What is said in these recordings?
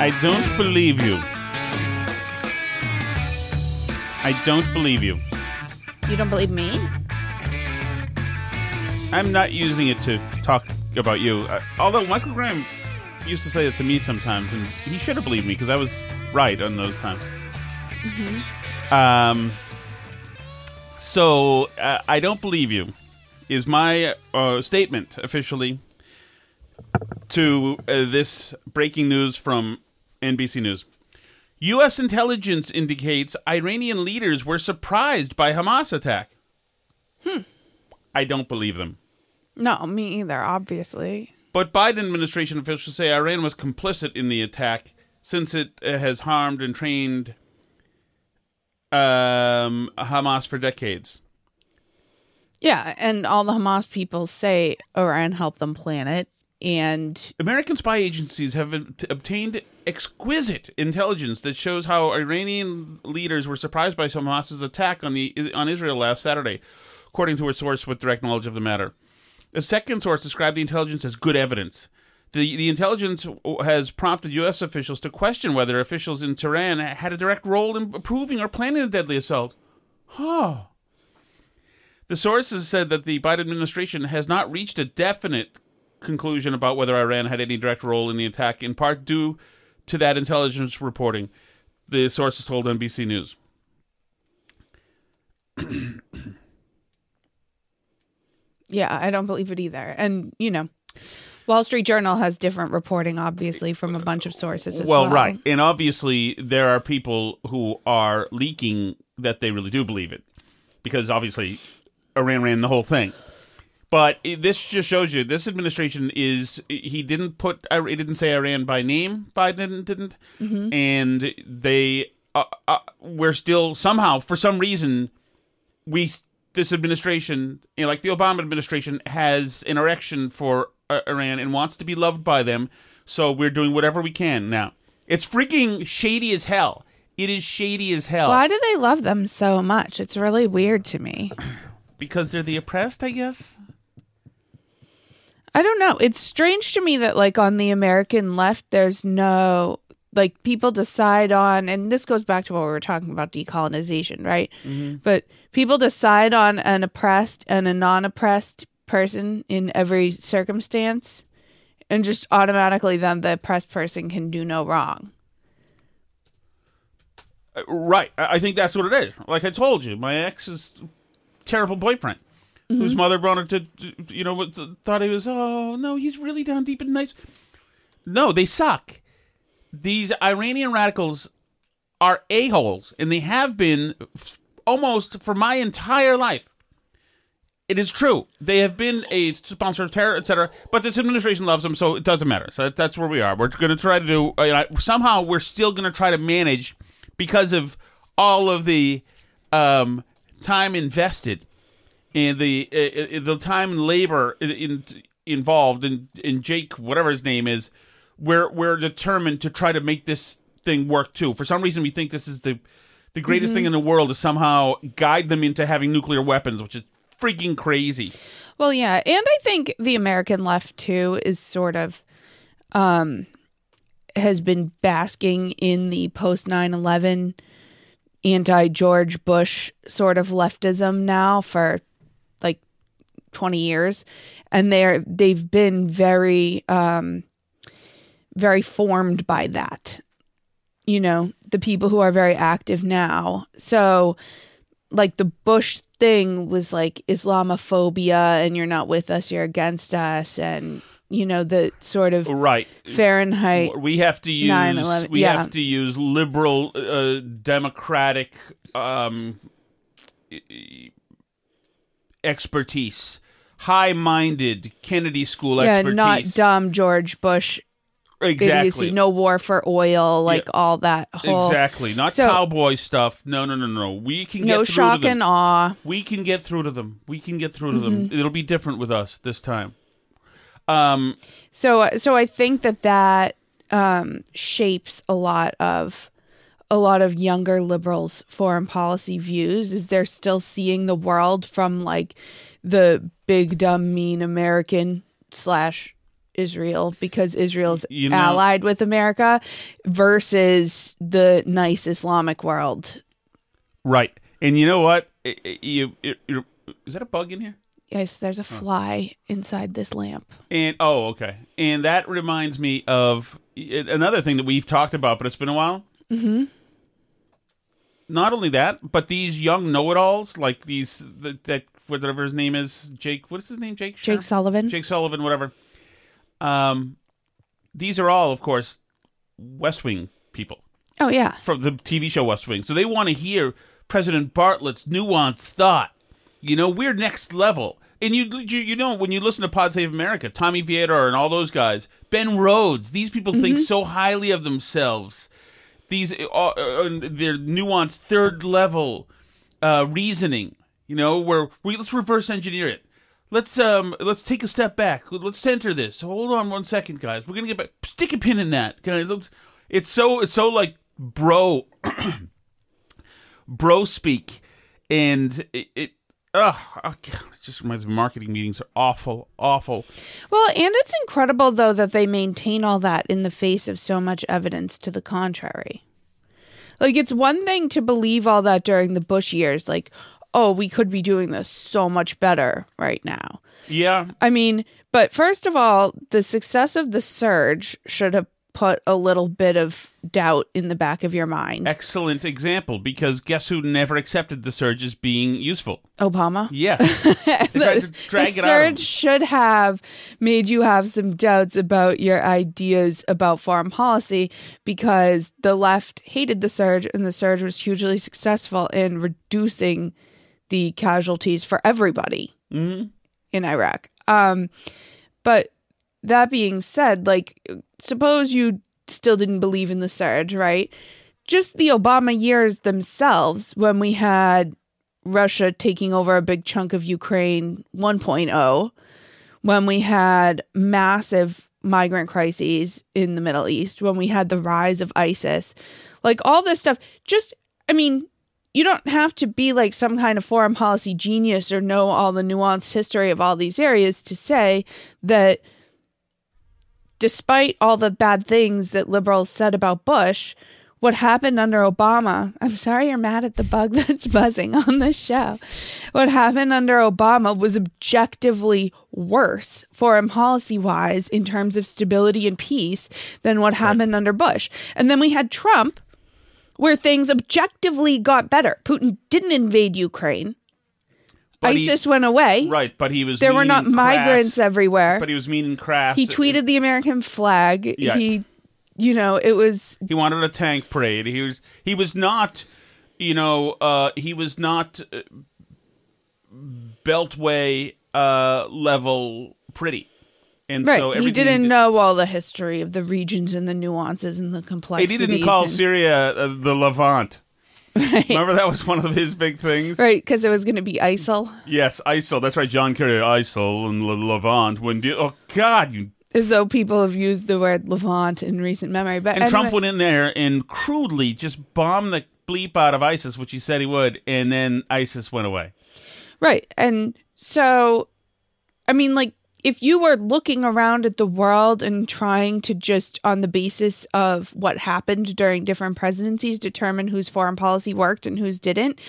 I don't believe you. I don't believe you. You don't believe me? I'm not using it to talk about you. Uh, although Michael Graham used to say it to me sometimes, and he should have believed me because I was right on those times. Um, so uh, I don't believe you is my uh, statement officially to uh, this breaking news from NBC News. U.S. intelligence indicates Iranian leaders were surprised by Hamas attack. Hmm. I don't believe them. No, me either, obviously. But Biden administration officials say Iran was complicit in the attack since it uh, has harmed and trained um, Hamas for decades. Yeah, and all the Hamas people say Iran helped them plan it. And American spy agencies have obtained exquisite intelligence that shows how Iranian leaders were surprised by Hamas's attack on the on Israel last Saturday, according to a source with direct knowledge of the matter. A second source described the intelligence as good evidence. The, the intelligence has prompted U.S. officials to question whether officials in Tehran had a direct role in approving or planning the deadly assault. Huh. The sources said that the Biden administration has not reached a definite conclusion about whether Iran had any direct role in the attack, in part due to that intelligence reporting. The sources told NBC News. yeah, I don't believe it either. And, you know, Wall Street Journal has different reporting, obviously, from a bunch of sources as well. well, right. And obviously, there are people who are leaking that they really do believe it. Because obviously, Iran ran the whole thing. But this just shows you this administration is he didn't put he didn't say Iran by name. Biden didn't, and they uh, uh, we're still somehow for some reason we this administration you know, like the Obama administration has an erection for uh, Iran and wants to be loved by them. So we're doing whatever we can now. It's freaking shady as hell. It is shady as hell Why do they love them so much? It's really weird to me. because they're the oppressed, I guess. I don't know. It's strange to me that like on the American left there's no like people decide on and this goes back to what we were talking about decolonization, right? But people decide on an oppressed and a non-oppressed person in every circumstance and just automatically then the oppressed person can do no wrong. Uh, Right. I think that's what it is. Like I told you, my ex ex's terrible boyfriend, whose mother brought her to, you know, thought he was, oh, no, he's really down deep and nice. No, they suck. These Iranian radicals are a-holes, and they have been f- almost for my entire life. It is true. They have been a sponsor of terror, etc. But this administration loves them, so it doesn't matter. So that's where we are. We're going to try to do. You know, somehow, we're still going to try to manage because of all of the um, time invested and the uh, uh, the time and labor in, in, involved in in Jake, whatever his name is. We're we're determined to try to make this thing work too. For some reason, we think this is the the greatest thing in the world to somehow guide them into having nuclear weapons, which is freaking crazy. Well, yeah, and I think the American left too is sort of um has been basking in the post 9/11 anti George Bush sort of leftism now for 20 years and they're they've been very um very formed by that. You know, the people who are very active now. So like the Bush thing was like Islamophobia and you're not with us, you're against us and you know the sort of Right. Fahrenheit We have to use 9/11, we yeah. have to use liberal uh, democratic um, expertise, high-minded Kennedy school yeah, expertise. not dumb George Bush Exactly. no war for oil, like Yeah. all that whole Exactly. Not So- cowboy stuff. No, no, no, no. We can no get through shock to them. and awe. We can get through to them. We can get through to them. Mm-hmm. It'll be different with us this time. Um, So so I think that that um, shapes a lot of a lot of younger liberals' foreign policy views. Is they're still seeing the world from like the big dumb mean American slash Israel because Israel's You know- allied with America versus the nice Islamic world. right. And you know what? You, it- it- is that a bug in here? Yes, there's a fly inside this lamp. And oh, okay. And that reminds me of another thing that we've talked about, but it's been a while. Mm-hmm. Not only that, but these young know-it-alls, like these that, that whatever his name is, Jake. What's his name? Jake. Jake Sure? Sullivan. Jake Sullivan, whatever. Um, these are all, of course, West Wing people Oh yeah. from the TV show West Wing. So they want to hear President Bartlet's nuanced thought. You know, we're next level. And you, you, you know, when you listen to Pod Save America, Tommy Vietor and all those guys, Ben Rhodes, these people think so highly of themselves. These, uh, uh, their nuanced third level uh, reasoning. You know, where we let's reverse engineer it. Let's um let's take a step back. Let's center this. Hold on one second, guys. We're gonna get back. Stick a pin in that, guys. It's so it's so like bro bro speak, and it. it Ugh, oh, God, it just reminds me. Marketing meetings are awful, awful. Well, and it's incredible though that they maintain all that in the face of so much evidence to the contrary. Like it's one thing to believe all that during the Bush years, like, oh, we could be doing this so much better right now. Yeah, I mean, but first of all, the success of the surge should have put a little bit of doubt in the back of your mind. excellent example. Because guess who never accepted the surge as being useful? Obama. Yeah, they tried to drag the out. surge should have made you have some doubts about your ideas about foreign policy because the left hated the surge and the surge was hugely successful in reducing the casualties for everybody in Iraq. Um, but that being said, like, suppose you still didn't believe in the surge, right? Just the Obama years themselves, when we had Russia taking over a big chunk of Ukraine 1.0, when we had massive migrant crises in the Middle East, when we had the rise of ISIS, like all this stuff, just, I mean, you don't have to be like some kind of foreign policy genius or know all the nuanced history of all these areas to say that despite all the bad things that liberals said about Bush, what happened under Obama, I'm sorry you're mad at the bug that's buzzing on the show. What happened under Obama was objectively worse foreign policy wise in terms of stability and peace than what happened under Bush. And then we had Trump, where things objectively got better. Putin didn't invade Ukraine. But he- ISIS went away. Right, but he was There were not migrants crass, everywhere. But he was mean and crass. He tweeted the American flag. Yeah. He, you know, it was He wanted a tank parade. He was he was not, you know, uh, he was not uh, beltway uh, level pretty. And Right. so he didn't did- know all the history of the regions and the nuances and the complexities. He didn't call and- Syria uh, the Levant. Remember that was one of his big things. Right, because it was going to be ISIL. Yes, ISIL. That's right. John Kerry, ISIL and Le- Levant. When do, oh God, you As though people have used the word Levant in recent memory. But and anyway, Trump went in there and crudely just bombed the bleep out of ISIS, which he said he would, and then ISIS went away. Right. And so, I mean, like, if you were looking around at the world and trying to just, on the basis of what happened during different presidencies, determine whose foreign policy worked and whose didn't,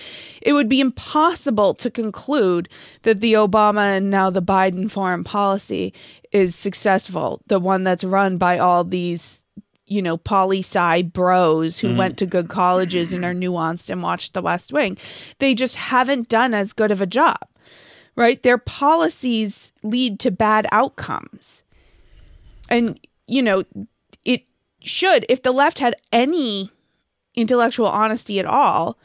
it would be impossible to conclude that the Obama and now the Biden foreign policy is successful, the one that's run by all these you know, poli sci bros who mm-hmm. went to good colleges and are nuanced and watched The West Wing. They just haven't done as good of a job, right? Their policies lead to bad outcomes. And, you know, it should, if the left had any intellectual honesty at all,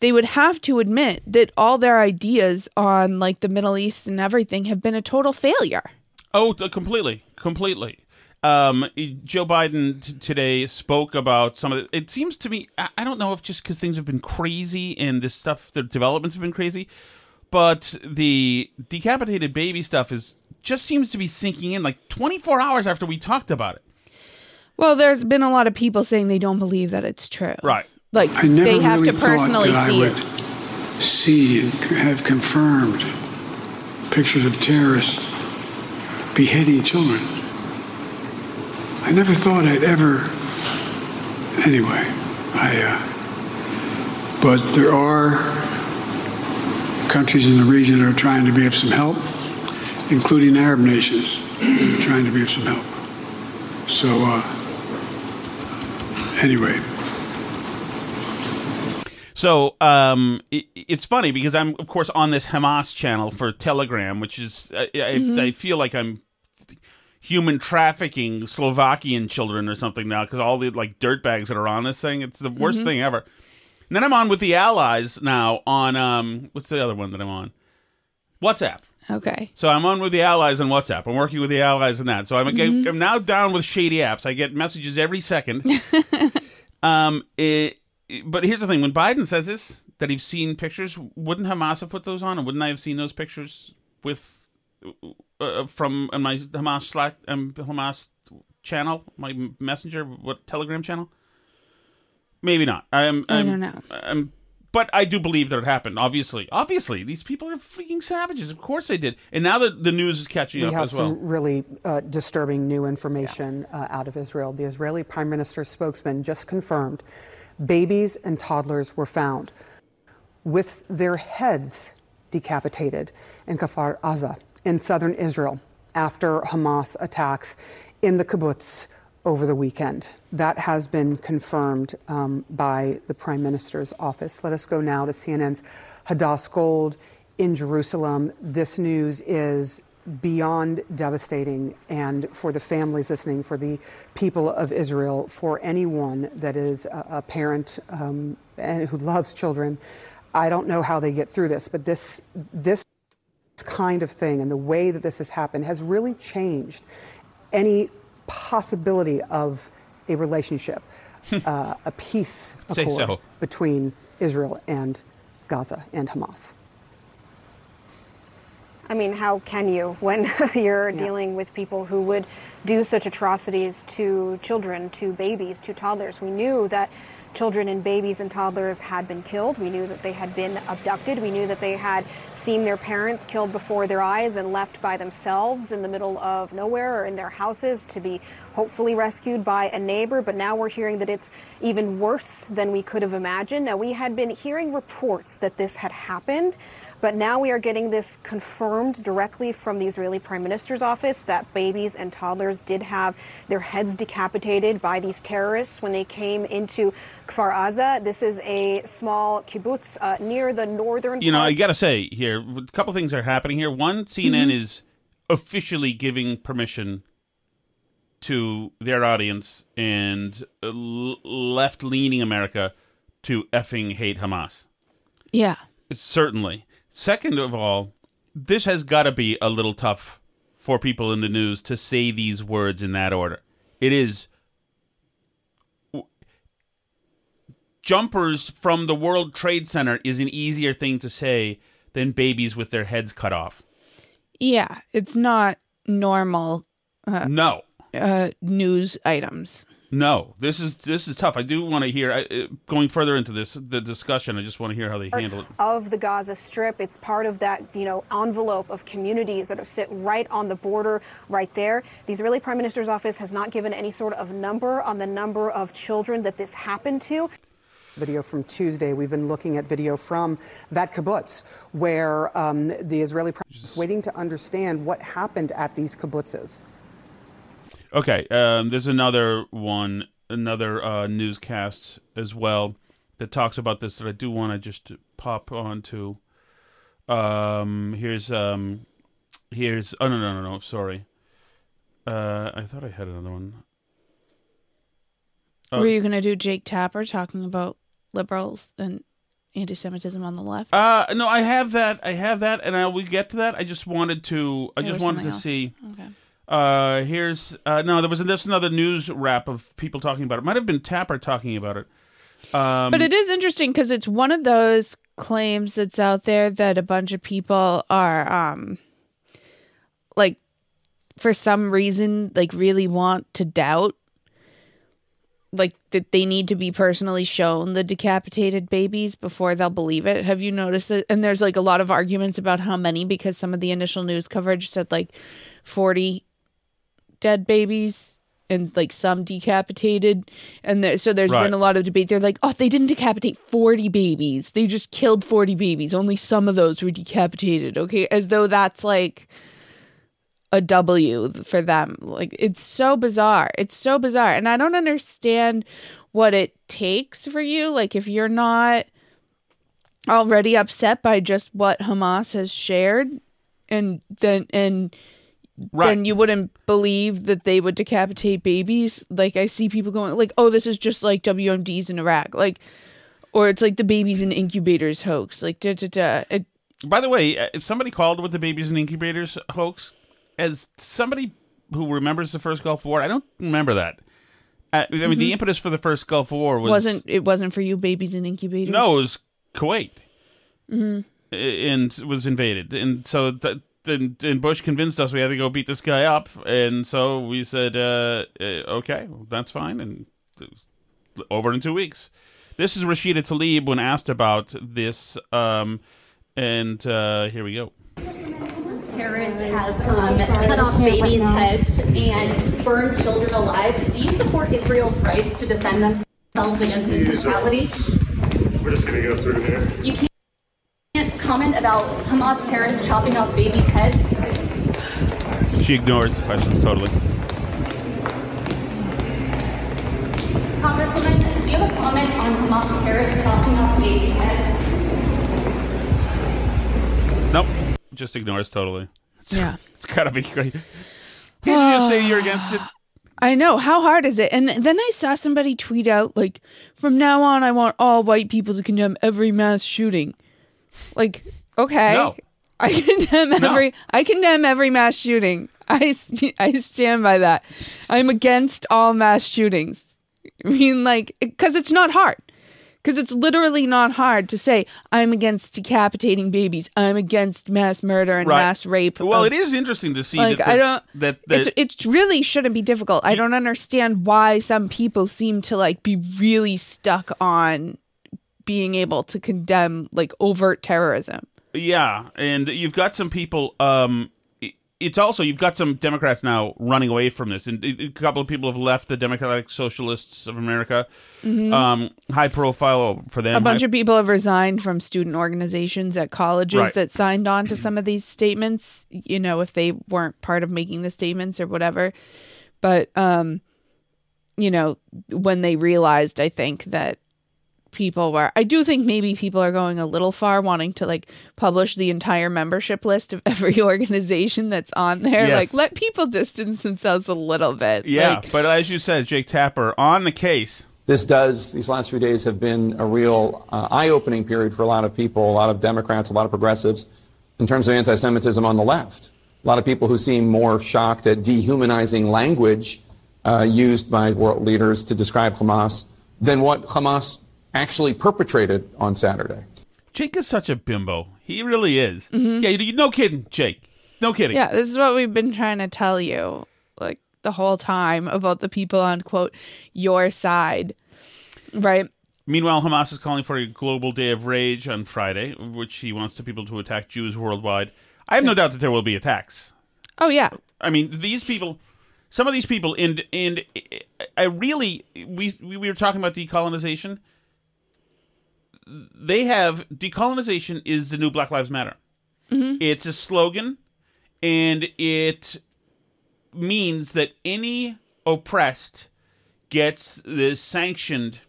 they would have to admit that all their ideas on like the Middle East and everything have been a total failure. Oh, completely, completely. Um, Joe Biden t- today spoke about some of it. It seems to me, I, I don't know if just because things have been crazy and this stuff, the developments have been crazy, but the decapitated baby stuff is just seems to be sinking in like 24 hours after we talked about it. Well, there's been a lot of people saying they don't believe that it's true. Right. Like I never they have really to personally that see I it. see and have confirmed pictures of terrorists beheading children. I never thought I'd ever. Anyway, I. Uh, but there are countries in the region that are trying to be of some help, including Arab nations, that are trying to be of some help. So, uh, anyway. So um, it, it's funny because I'm, of course, on this Hamas channel for Telegram, which is I, I, I feel like I'm human trafficking Slovakian children or something now because all the like dirtbags that are on this thing, it's the worst thing ever. And then I'm on with the Allies now on um, what's the other one that I'm on? WhatsApp. Okay. So I'm on with the allies on WhatsApp. I'm working with the allies in that. So I'm, I'm now down with shady apps. I get messages every second. um, it, but here's the thing: when Biden says this, that he's seen pictures, wouldn't Hamas have put those on, and wouldn't I have seen those pictures with uh, from uh, my Hamas Slack um, Hamas channel, my messenger, what Telegram channel? Maybe not. I'm, I I'm, don't know. I'm, but I do believe that it happened. Obviously, obviously, these people are freaking savages. Of course they did. And now that the news is catching We up have as well. some really uh, disturbing new information uh, out of Israel. The Israeli Prime Minister's spokesman just confirmed babies and toddlers were found with their heads decapitated in Kfar Aza in southern Israel after Hamas attacks in the kibbutz over the weekend. That has been confirmed um, by the Prime Minister's office. Let us go now to CNN's Hadas Gold in Jerusalem. This news is beyond devastating, and for the families listening, for the people of Israel, for anyone that is a, a parent um, and who loves children. I don't know how they get through this, but this this kind of thing and the way that this has happened has really changed any possibility of a relationship, uh, a peace accord so. between Israel and Gaza and Hamas. I mean, how can you when you're dealing with people who would do such atrocities to children, to babies, to toddlers? We knew that children and babies and toddlers had been killed. We knew that they had been abducted. We knew that they had seen their parents killed before their eyes and left by themselves in the middle of nowhere or in their houses to be hopefully rescued by a neighbor. But now we're hearing that it's even worse than we could have imagined. Now, we had been hearing reports that this had happened. But now we are getting this confirmed directly from the Israeli Prime Minister's office that babies and toddlers did have their heads decapitated by these terrorists when they came into Kfar Aza. This is a small kibbutz uh, near the northern You know, part I got to say here, a couple things are happening here. One, CNN is officially giving permission to their audience and l- left leaning America to effing hate Hamas. Yeah. Certainly. Second of all, this has got to be a little tough for people in the news to say these words in that order. It is jumpers from the World Trade Center is an easier thing to say than babies with their heads cut off. Yeah, it's not normal No. uh, news items. No, this is this is tough. I do want to hear I, uh, going further into this the discussion. I just want to hear how they handle it. of the Gaza Strip. It's part of that, you know, envelope of communities that are sit right on the border right there. The Israeli Prime Minister's office has not given any sort of number on the number of children that this happened to. Video from Tuesday. We've been looking at video from that kibbutz where um, the Israeli president is waiting to understand what happened at these kibbutzes. Okay, um, there's another one, another uh, newscast as well that talks about this that I do want to just pop onto. Um, here's um, here's oh no no no no sorry. Uh, I thought I had another one. Oh. Were you going to do Jake Tapper talking about liberals and anti-Semitism on the left? Uh, no, I have that. I have that, and I will get to that. I just wanted to. I There just wanted to something see. okay. Uh, here's uh, no. There was there's another news wrap of people talking about it. Might have been Tapper talking about it. Um, But it is interesting because it's one of those claims that's out there that a bunch of people are, um, like, for some reason, like, really want to doubt. Like, that they need to be personally shown the decapitated babies before they'll believe it. Have you noticed that? And there's, like, a lot of arguments about how many because some of the initial news coverage said, like, 40 dead babies and like some decapitated. And there, so there's Right. been a lot of debate. They're like oh they didn't decapitate 40 babies. They just killed 40 babies. Only some of those were decapitated. Okay? As though that's like a w for them. Like it's so bizarre. It's so bizarre. And i don't understand what it takes for you. Like if you're not already upset by just what hamas has shared and then and right. then you wouldn't believe that they would decapitate babies. Like I see people going like, "Oh, this is just like WMDs in Iraq," like, or it's like the babies in incubators hoax. Like, da da da. It, By the way, uh, if somebody called with the babies in incubators hoax, as somebody who remembers the first Gulf War, I don't remember that. Uh, I mean, the impetus for the first Gulf War was wasn't it wasn't for you babies in incubators? no, it was Kuwait, mm-hmm. and was invaded, and so th- then and Bush convinced us we had to go beat this guy up, and so we said, uh, uh, okay, well, that's fine, and it was over in two weeks. This is Rashida Tlaib when asked about this, um, and uh, here we go. Terrorists have um, cut off babies' heads and burned children alive. Do you support Israel's rights to defend themselves against this brutality? We're just gonna go through here. You can't comment about Hamas terrorists chopping off babies' heads. She ignores the questions totally. Congresswoman, do you have a comment on Hamas terrorists chopping off babies' heads? Nope, just ignores totally. Yeah. It's gotta be great. Can you say you're against it? I know. How hard is it? And then I saw somebody tweet out like, "From now on, I want all white people to condemn every mass shooting." Like, okay, No. I condemn every I condemn every mass shooting. I I stand by that. I'm against all mass shootings. I mean, like, because it's not hard. Because it's literally not hard to say I'm against decapitating babies. I'm against mass murder and Right. mass rape. Well, of- it is interesting to see like that, I don't that, that it's it really shouldn't be difficult. I don't understand why some people seem to like be really stuck on being able to condemn like overt terrorism. Yeah, and you've got some people. Um, it's also you've got some Democrats now running away from this, and a couple of people have left the Democratic Socialists of America. Um, high profile for them. Mm-hmm. A bunch high- of people have resigned from student organizations at colleges Right. that signed on to some of these statements, you know, if they weren't part of making the statements or whatever. But um you know, when they realized I think that people were I do think maybe people are going a little far wanting to like publish the entire membership list of every organization that's on there. Yes. Like let people distance themselves a little bit. Yeah, Like, but as you said, Jake Tapper on the case this does, these last few days have been a real uh, eye opening period for a lot of people, a lot of Democrats, a lot of progressives, in terms of anti Semitism on the left. A lot of people who seem more shocked at dehumanizing language uh, used by world leaders to describe Hamas than what Hamas actually perpetrated on Saturday. Jake is such a bimbo. He really is. Mm-hmm. Yeah, no kidding, Jake. No kidding. Yeah, this is what we've been trying to tell you, like the whole time about the people on quote your side, right? Meanwhile, Hamas is calling for a global day of rage on Friday, which he wants the people to attack Jews worldwide. I have no doubt that there will be attacks. Oh yeah, I mean, these people, some of these people, and and uh, I really, we we were talking about decolonization. They have decolonization is the new Black Lives Matter. Mm-hmm. It's a slogan, and it means that any oppressed gets this sanctioned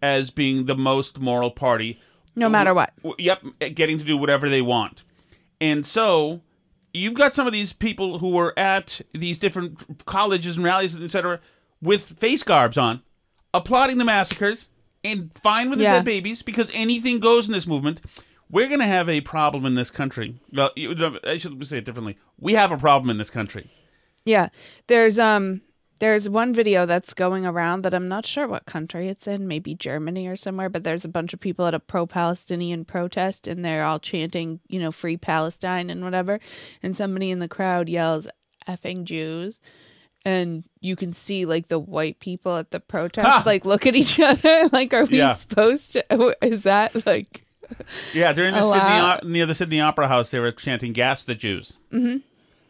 as being the most moral party no matter what. Yep, eh, getting to do whatever they want. And so you've got some of these people who were at these different colleges and rallies, etc., with face garbs on, applauding the massacres and fine with the Yeah. dead babies because anything goes in this movement. We're going to have a problem in this country. Well, you- I should say it differently. We have a problem in this country. Yeah. There's um there's one video that's going around that I'm not sure what country it's in, maybe Germany or somewhere, but there's a bunch of people at a pro-Palestinian protest and they're all chanting, you know, free Palestine and whatever, and somebody in the crowd yells effing Jews. And you can see like the white people at the protest Ha! like look at each other like are we Yeah. supposed to is that like Yeah, during the Allow- Sydney near the Sydney Opera House, they were chanting "Gas the Jews." hmm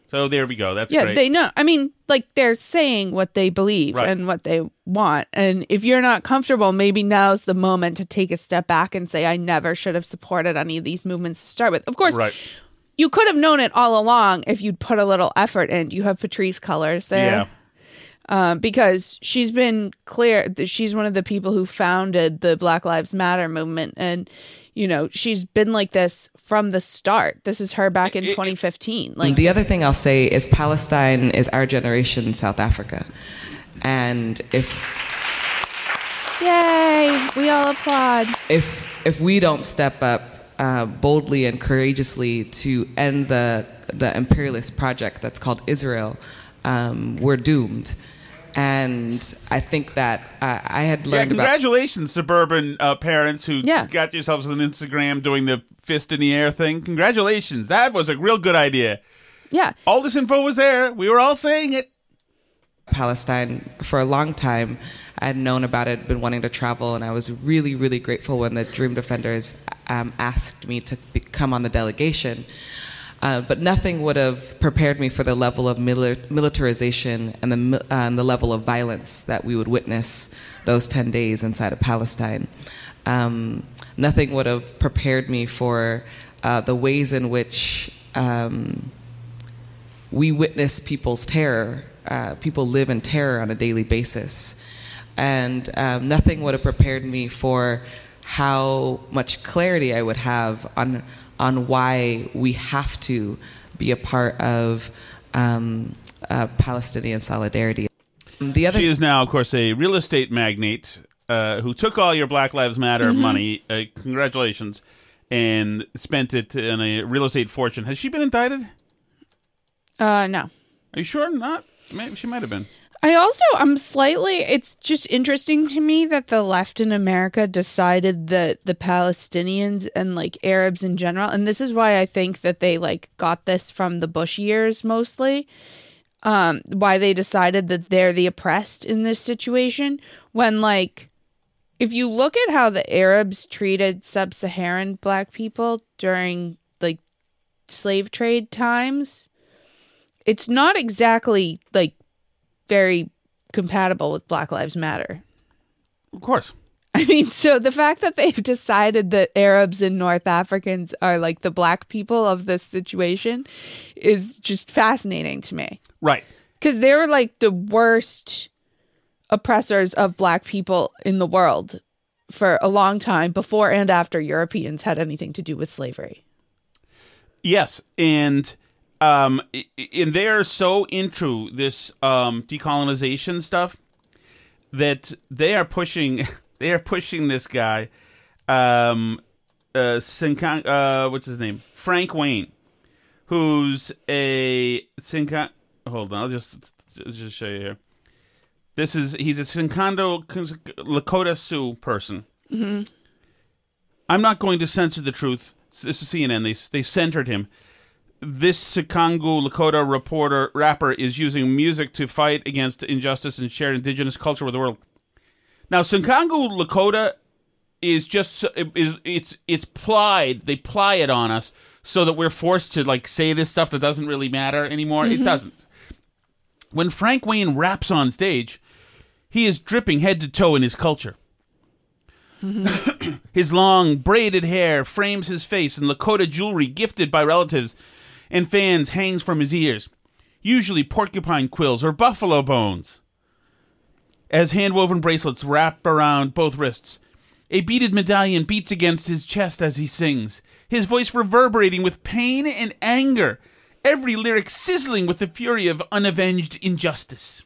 So there we go. That's yeah great. they know i mean like they're saying what they believe Right. and what they want and if you're not comfortable maybe now's the moment to take a step back and say i never should have supported any of these movements to start with of course right. You could have known it all along if you'd put a little effort in you have Patrisse Cullors there Yeah. um, because she's been clear that she's one of the people who founded the Black Lives Matter movement, and you know she's been like this from the start. This is her back in 2015. Like the other thing I'll say is Palestine is our generation South Africa. And if Yay! We all applaud. if if we don't step up uh, boldly and courageously to end the the imperialist project that's called Israel, um, we're doomed. And I think that uh, I had Yeah, learned about congratulations, suburban uh, parents who got yourselves on Instagram doing the fist in the air thing. Congratulations. That was a real good idea. Yeah. All this info was there. We were all saying it. Palestine for a long time. I had known about it, been wanting to travel, and I was really, really grateful when the Dream Defenders um, asked me to come on the delegation. Uh, but nothing would have prepared me for the level of mili- militarization and the, uh, and the level of violence that we would witness those 10 days inside of Palestine. Um, nothing would have prepared me for uh, the ways in which um, we witness people's terror. Uh, people live in terror on a daily basis. And um, nothing would have prepared me for how much clarity I would have on, on why we have to be a part of um, uh, Palestinian solidarity. The other she is now, of course, a real estate magnate uh, who took all your Black Lives Matter Mhm. money. Uh, congratulations. And spent it in a real estate fortune. Has she been indicted? Uh, no. Are you sure? Not? Maybe she might have been. I also I'm slightly it's just interesting to me that the left in America decided that the Palestinians and like Arabs in general and this is why I think that they like got this from the Bush years mostly um why they decided that they're the oppressed in this situation. When like if you look at how the Arabs treated sub-Saharan black people during like slave trade times it's not exactly like very compatible with Black Lives Matter. Of course. I mean, so the fact that they've decided that Arabs and North Africans are like the black people of this situation is just fascinating to me. Right. Because they were like the worst oppressors of black people in the world for a long time before and after Europeans had anything to do with slavery. Yes, and um, and they're so into this um decolonization stuff that they are pushing they are pushing this guy um uh, uh what's his name? Frank Waln who's a Sincan hold on I'll just just show you here. This is he's a Sincando Lakota Sioux person. Hmm I'm not going to censor the truth. This is CNN they they centered him this Sicangu Lakota reporter rapper is using music to fight against injustice and share indigenous culture with the world. Now, Sicangu Lakota is just is it's it's plied. They ply it on us so that we're forced to like say this stuff that doesn't really matter anymore. It Mhm. doesn't. When Frank Waln raps on stage, he is dripping head to toe in his culture. His long braided hair frames his face, and Lakota jewelry gifted by relatives and fans hangs from his ears, usually porcupine quills or buffalo bones. As hand woven bracelets wrap around both wrists, a beaded medallion beats against his chest as he sings, his voice reverberating with pain and anger, every lyric sizzling with the fury of unavenged injustice.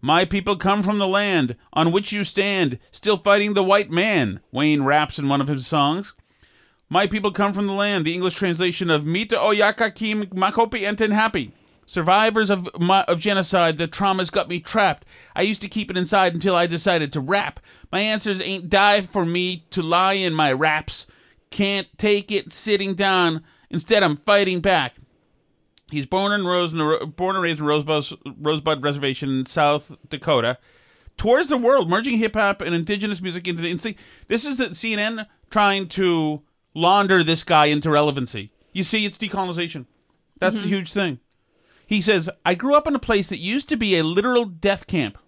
My people come from the land on which you stand, still fighting the white man, Waln raps in one of his songs. My people come from the land, the English translation of Mita Oyaka Kim Makopi Enten Happy. Survivors of, my, of genocide, the traumas got me trapped. I used to keep it inside until I decided to rap. My answers ain't die for me to lie in my raps. Can't take it sitting down. Instead, I'm fighting back. He's born and rose in born and raised in Rosebud, Rosebud Reservation in South Dakota. Tours the world, merging hip hop and indigenous music into the. This is the CNN trying to launder this guy into relevancy. You see, it's decolonization. That's Mhm. a huge thing. He says, I grew up in a place that used to be a literal death camp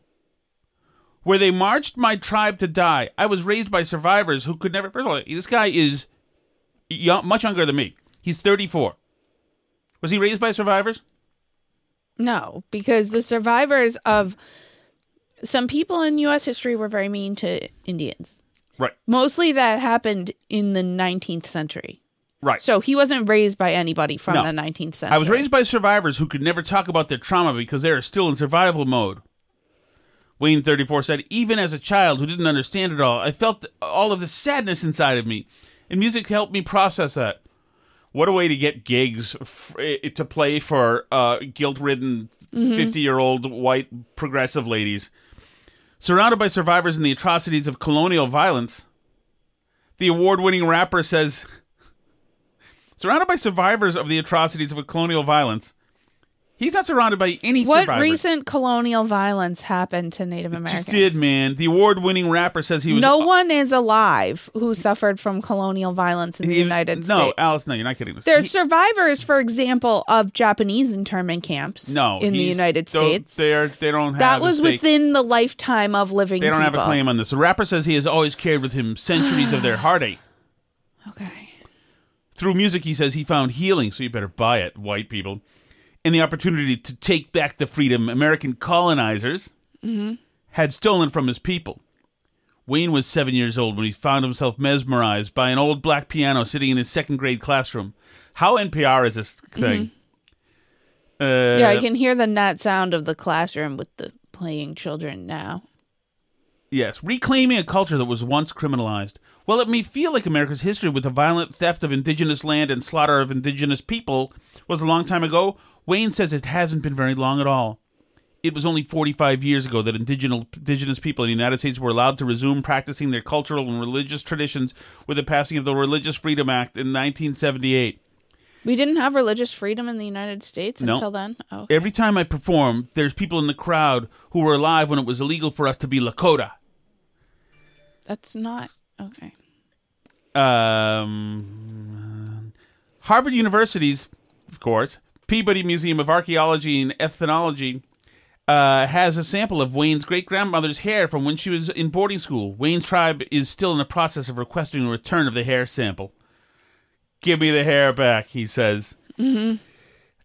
where they marched my tribe to die. I was raised by survivors who could never. First of all, this guy is young, much younger than me. He's 34. Was he raised by survivors? No, because the survivors of some people in U.S. history were very mean to Indians. Right. Mostly that happened in the 19th century. Right. So he wasn't raised by anybody from No. the 19th century. I was raised by survivors who could never talk about their trauma because they are still in survival mode. Waln 34 said, Even as a child who didn't understand it all, I felt all of the sadness inside of me, and music helped me process that. What a way to get gigs f- eh, to play for uh, guilt ridden Mhm. 50 year old white progressive ladies. Surrounded by survivors in the atrocities of colonial violence, the award winning rapper says, Surrounded by survivors of the atrocities of colonial violence, he's not surrounded by any survivors. what survivors. recent colonial violence happened to Native Americans? Just did, man. The award-winning rapper says he was no one is alive who suffered from colonial violence in the he- United No, States. No, Alice, no, you're not kidding. This. There's He- survivors, for example, of Japanese internment camps no in the United States. They're they don't have That was within the lifetime of living They don't have a claim on this. The rapper says he has always carried with him centuries of their heartache. Okay. Through music, he says he found healing, so you better buy it, white people, and the opportunity to take back the freedom American colonizers hmm had stolen from his people. Waln was seven years old when he found himself mesmerized by an old black piano sitting in his second grade classroom. How NPR is this thing? Uh, Mm-hmm. yeah, I can hear the net sound of the classroom with the playing children now. Yes, reclaiming a culture that was once criminalized. Well, it may feel like America's history with the violent theft of indigenous land and slaughter of indigenous people was a long time ago. Waln says it hasn't been very long at all. It was only 45 years ago that indigenous, indigenous people in the United States were allowed to resume practicing their cultural and religious traditions with the passing of the Religious Freedom Act in 1978. We didn't have religious freedom in the United States No. until then. Oh, Every time I perform, there's people in the crowd who were alive when it was illegal for us to be Lakota. that's not okay. um, Harvard University's, of course, Peabody Museum of Archaeology and Ethnology uh, has a sample of Waln's great grandmother's hair from when she was in boarding school. Waln's tribe is still in the process of requesting a return of the hair sample. Give me the hair back, he says. hmm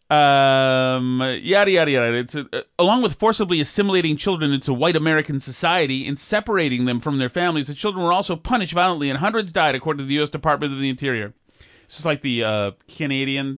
Um, yada yada yada. It's uh, along with forcibly assimilating children into white American society and separating them from their families. The children were also punished violently, and hundreds died, according to the U.S. Department of the Interior. This is like the uh, Canadian.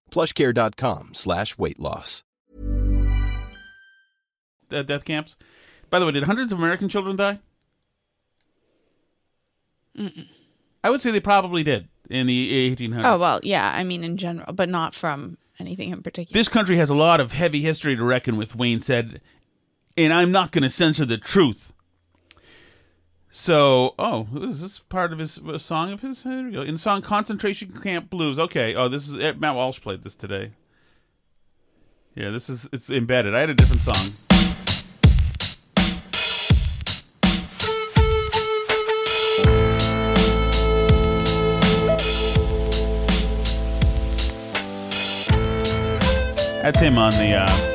plushcare.com slash weight loss. uh, death camps. By the way, did hundreds of American children die? Mm-mm. I would say they probably did in the 1800s. Oh well, yeah. I mean, in general, but not from anything in particular. This country has a lot of heavy history to reckon with, Wayne said, and I'm not going to censor the truth. So, oh, is this part of his a song of his? Here we go. In song Concentration Camp Blues. Okay. Oh, this is Matt Walsh played this today. Yeah, this is it's embedded. I had a different song. That's him on the uh,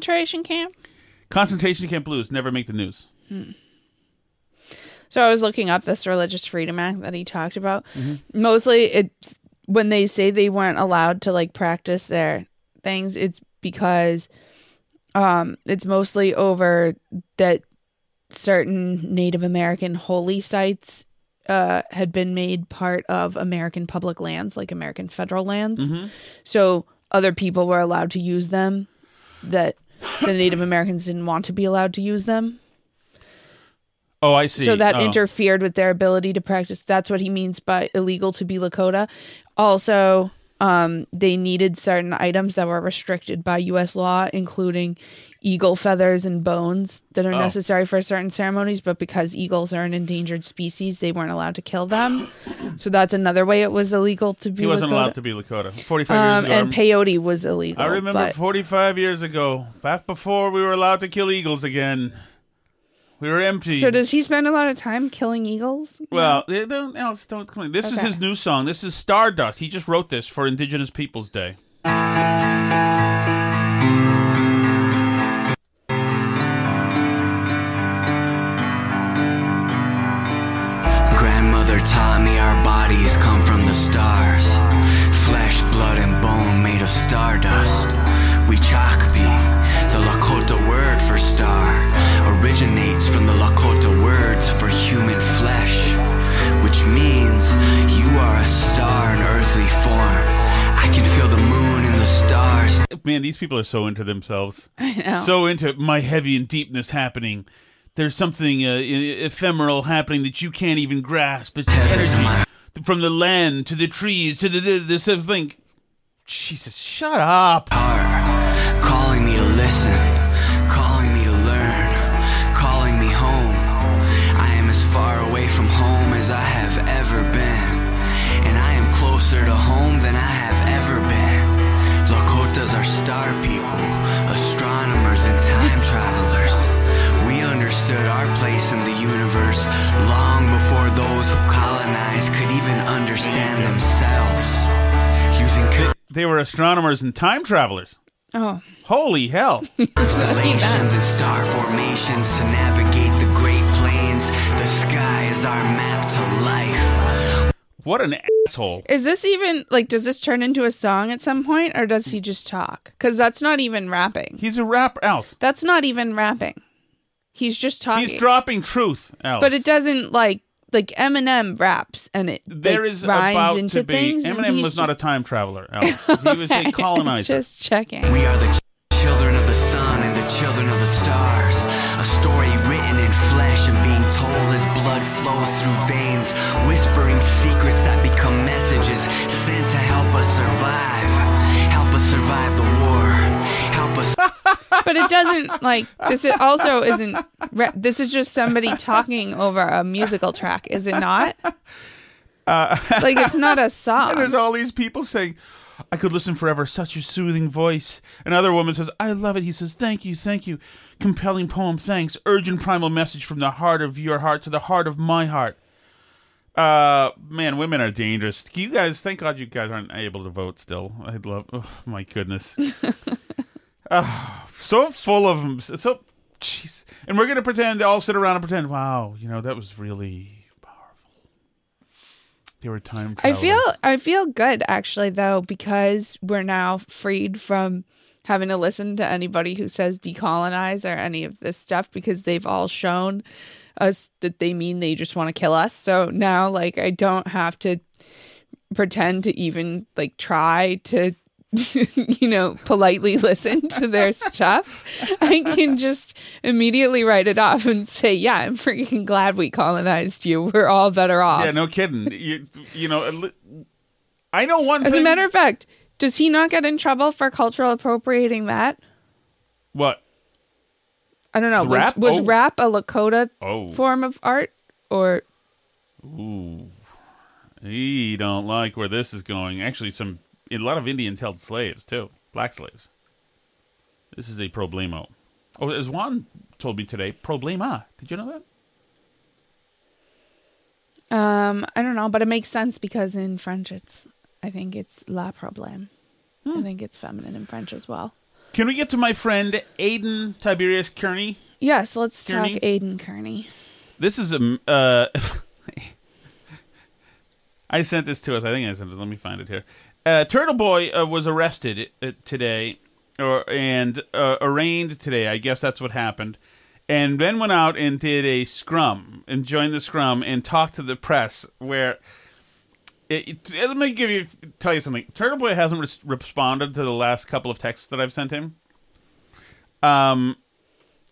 concentration camp? Concentration Camp Blues never make the news. Hmm. So I was looking up this Religious Freedom Act that he talked about. Mhm. Mostly, it's when they say they weren't allowed to like practice their things. It's because um, it's mostly over that certain Native American holy sites uh, had been made part of American public lands, like American federal lands. Mhm. So other people were allowed to use them that the Native Americans didn't want to be allowed to use them. Oh, I see. So that Oh. interfered with their ability to practice. That's what he means by illegal to be Lakota. Also, um, they needed certain items that were restricted by U.S. law, including eagle feathers and bones that are Oh. necessary for certain ceremonies. But because eagles are an endangered species, they weren't allowed to kill them. so that's another way it was illegal to be. He wasn't Lakota. allowed to be Lakota. 45 Um, years ago. and peyote was illegal. I remember but- 45 years ago, back before we were allowed to kill eagles again. We were empty. So does he spend a lot of time killing eagles? Well, they don't, else don't claim. This is his new song. This is Stardust. He just wrote this for Indigenous Peoples Day. Bodies come from the stars. Flesh, blood, and bone made of stardust. We Chakpi, the Lakota word for star, originates from the Lakota words for human flesh, which means you are a star in earthly form. I can feel the moon and the stars. Man, these people are so into themselves. I know. So into my heavy and deepness happening. There's something uh, ephemeral happening that you can't even grasp. It's energy from the land to the trees to the, the this of thing. Jesus, shut up. calling me to listen, calling me to learn, calling me home. I am as far away from home as I have They were astronomers and time travelers. Oh. Holy hell. constellations and star formations to navigate the Great Plains. The sky is our map to life. What an asshole. Is this even like? Does this turn into a song at some point, or does he just talk? Because that's not even rapping. He's a rapper, Alice. That's not even rapping. He's just talking. He's dropping truth, Alice. but it doesn't like like Eminem raps and it There like, is rhymes about into to be. things. Eminem he's was not a time traveler, Alice. He was a colonizer. Just checking. We are the children of the sun and the children of the stars. A story written in flesh and being told as blood flows through veins, whispering secrets that become messages sent to help us survive. Help us survive the war. But it doesn't like this. Is also isn't. Re- this is just somebody talking over a musical track, is it not? Uh, Like it's not a and song. there's all these people saying, I could listen forever. Such a soothing voice. Another woman says, I love it. He says, Thank you, thank you. Compelling poem, thanks. Urgent primal message from the heart of your heart to the heart of my heart. Uh, man, women are dangerous. You guys, thank God you guys aren't able to vote still. I'd love, oh my goodness. Ah, so full of them. So, jeez. And we're going to pretend, they all sit around and pretend, wow, you know, that was really powerful. They were time I feel I feel good actually though because we're now freed from having to listen to anybody who says decolonize or any of this stuff because they've all shown us that they mean they just want to kill us. So now like I don't have to pretend to even like try to you know politely listen to their stuff. I can just immediately write it off and say, "Yeah, I'm freaking glad we colonized you. We're all better off." Yeah, no kidding. you, you know, I know one As thing. a matter of fact, does he not get in trouble for cultural appropriating that? what? I don't know. The Was rap? was Oh. rap a Lakota Oh. form of art or Ooh. He don't like where this is going. Actually, some a lot of Indians held slaves too, black slaves. This is a problema. Oh, as Juan told me today, problema. Did you know that? um I don't know, but it makes sense because in French it's I think it's la problème. Hmm. I think it's feminine in French as well. Can we get to my friend Aiden Tiberius Kearney? Yes, let's Kearney? talk Aiden Kearney. This is a. Uh, I sent this to us. I think I sent it. Let me find it here. Uh, Turtle Boy uh, was arrested uh, today, or and uh, arraigned today. I guess that's what happened. And then went out and did a scrum and joined the scrum and talked to the press. Where it, it- let me give you tell you something. Turtle Boy hasn't res- responded to the last couple of texts that I've sent him. Um,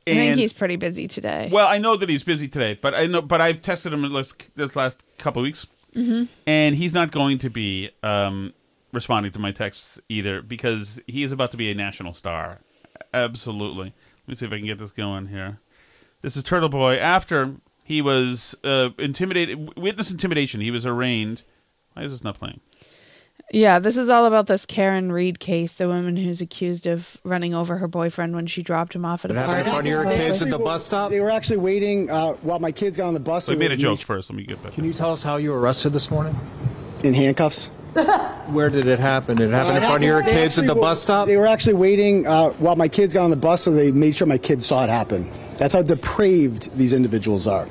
I think he's pretty busy today. well, I know that he's busy today, but I know, but I've tested him this, last couple of weeks, Mhm. and he's not going to be um, responding to my texts either because he is about to be a national star. Absolutely. Let me see if I can get this going here. This is Turtle Boy after he was uh, intimidated, witness intimidation. He was arraigned. Why is this not playing? Yeah, this is all about this Karen Read case, the woman who's accused of running over her boyfriend when she dropped him off at a party. bus stop? They were actually waiting uh, while my kids got on the bus. We made a joke first. Let me get back. Can you tell us how you were arrested this morning? In handcuffs. Where did it happen? Did it happen in front of your kids at the bus stop? They were actually waiting uh, while my kids got on the bus, so they made sure my kids saw it happen. That's how depraved these individuals are.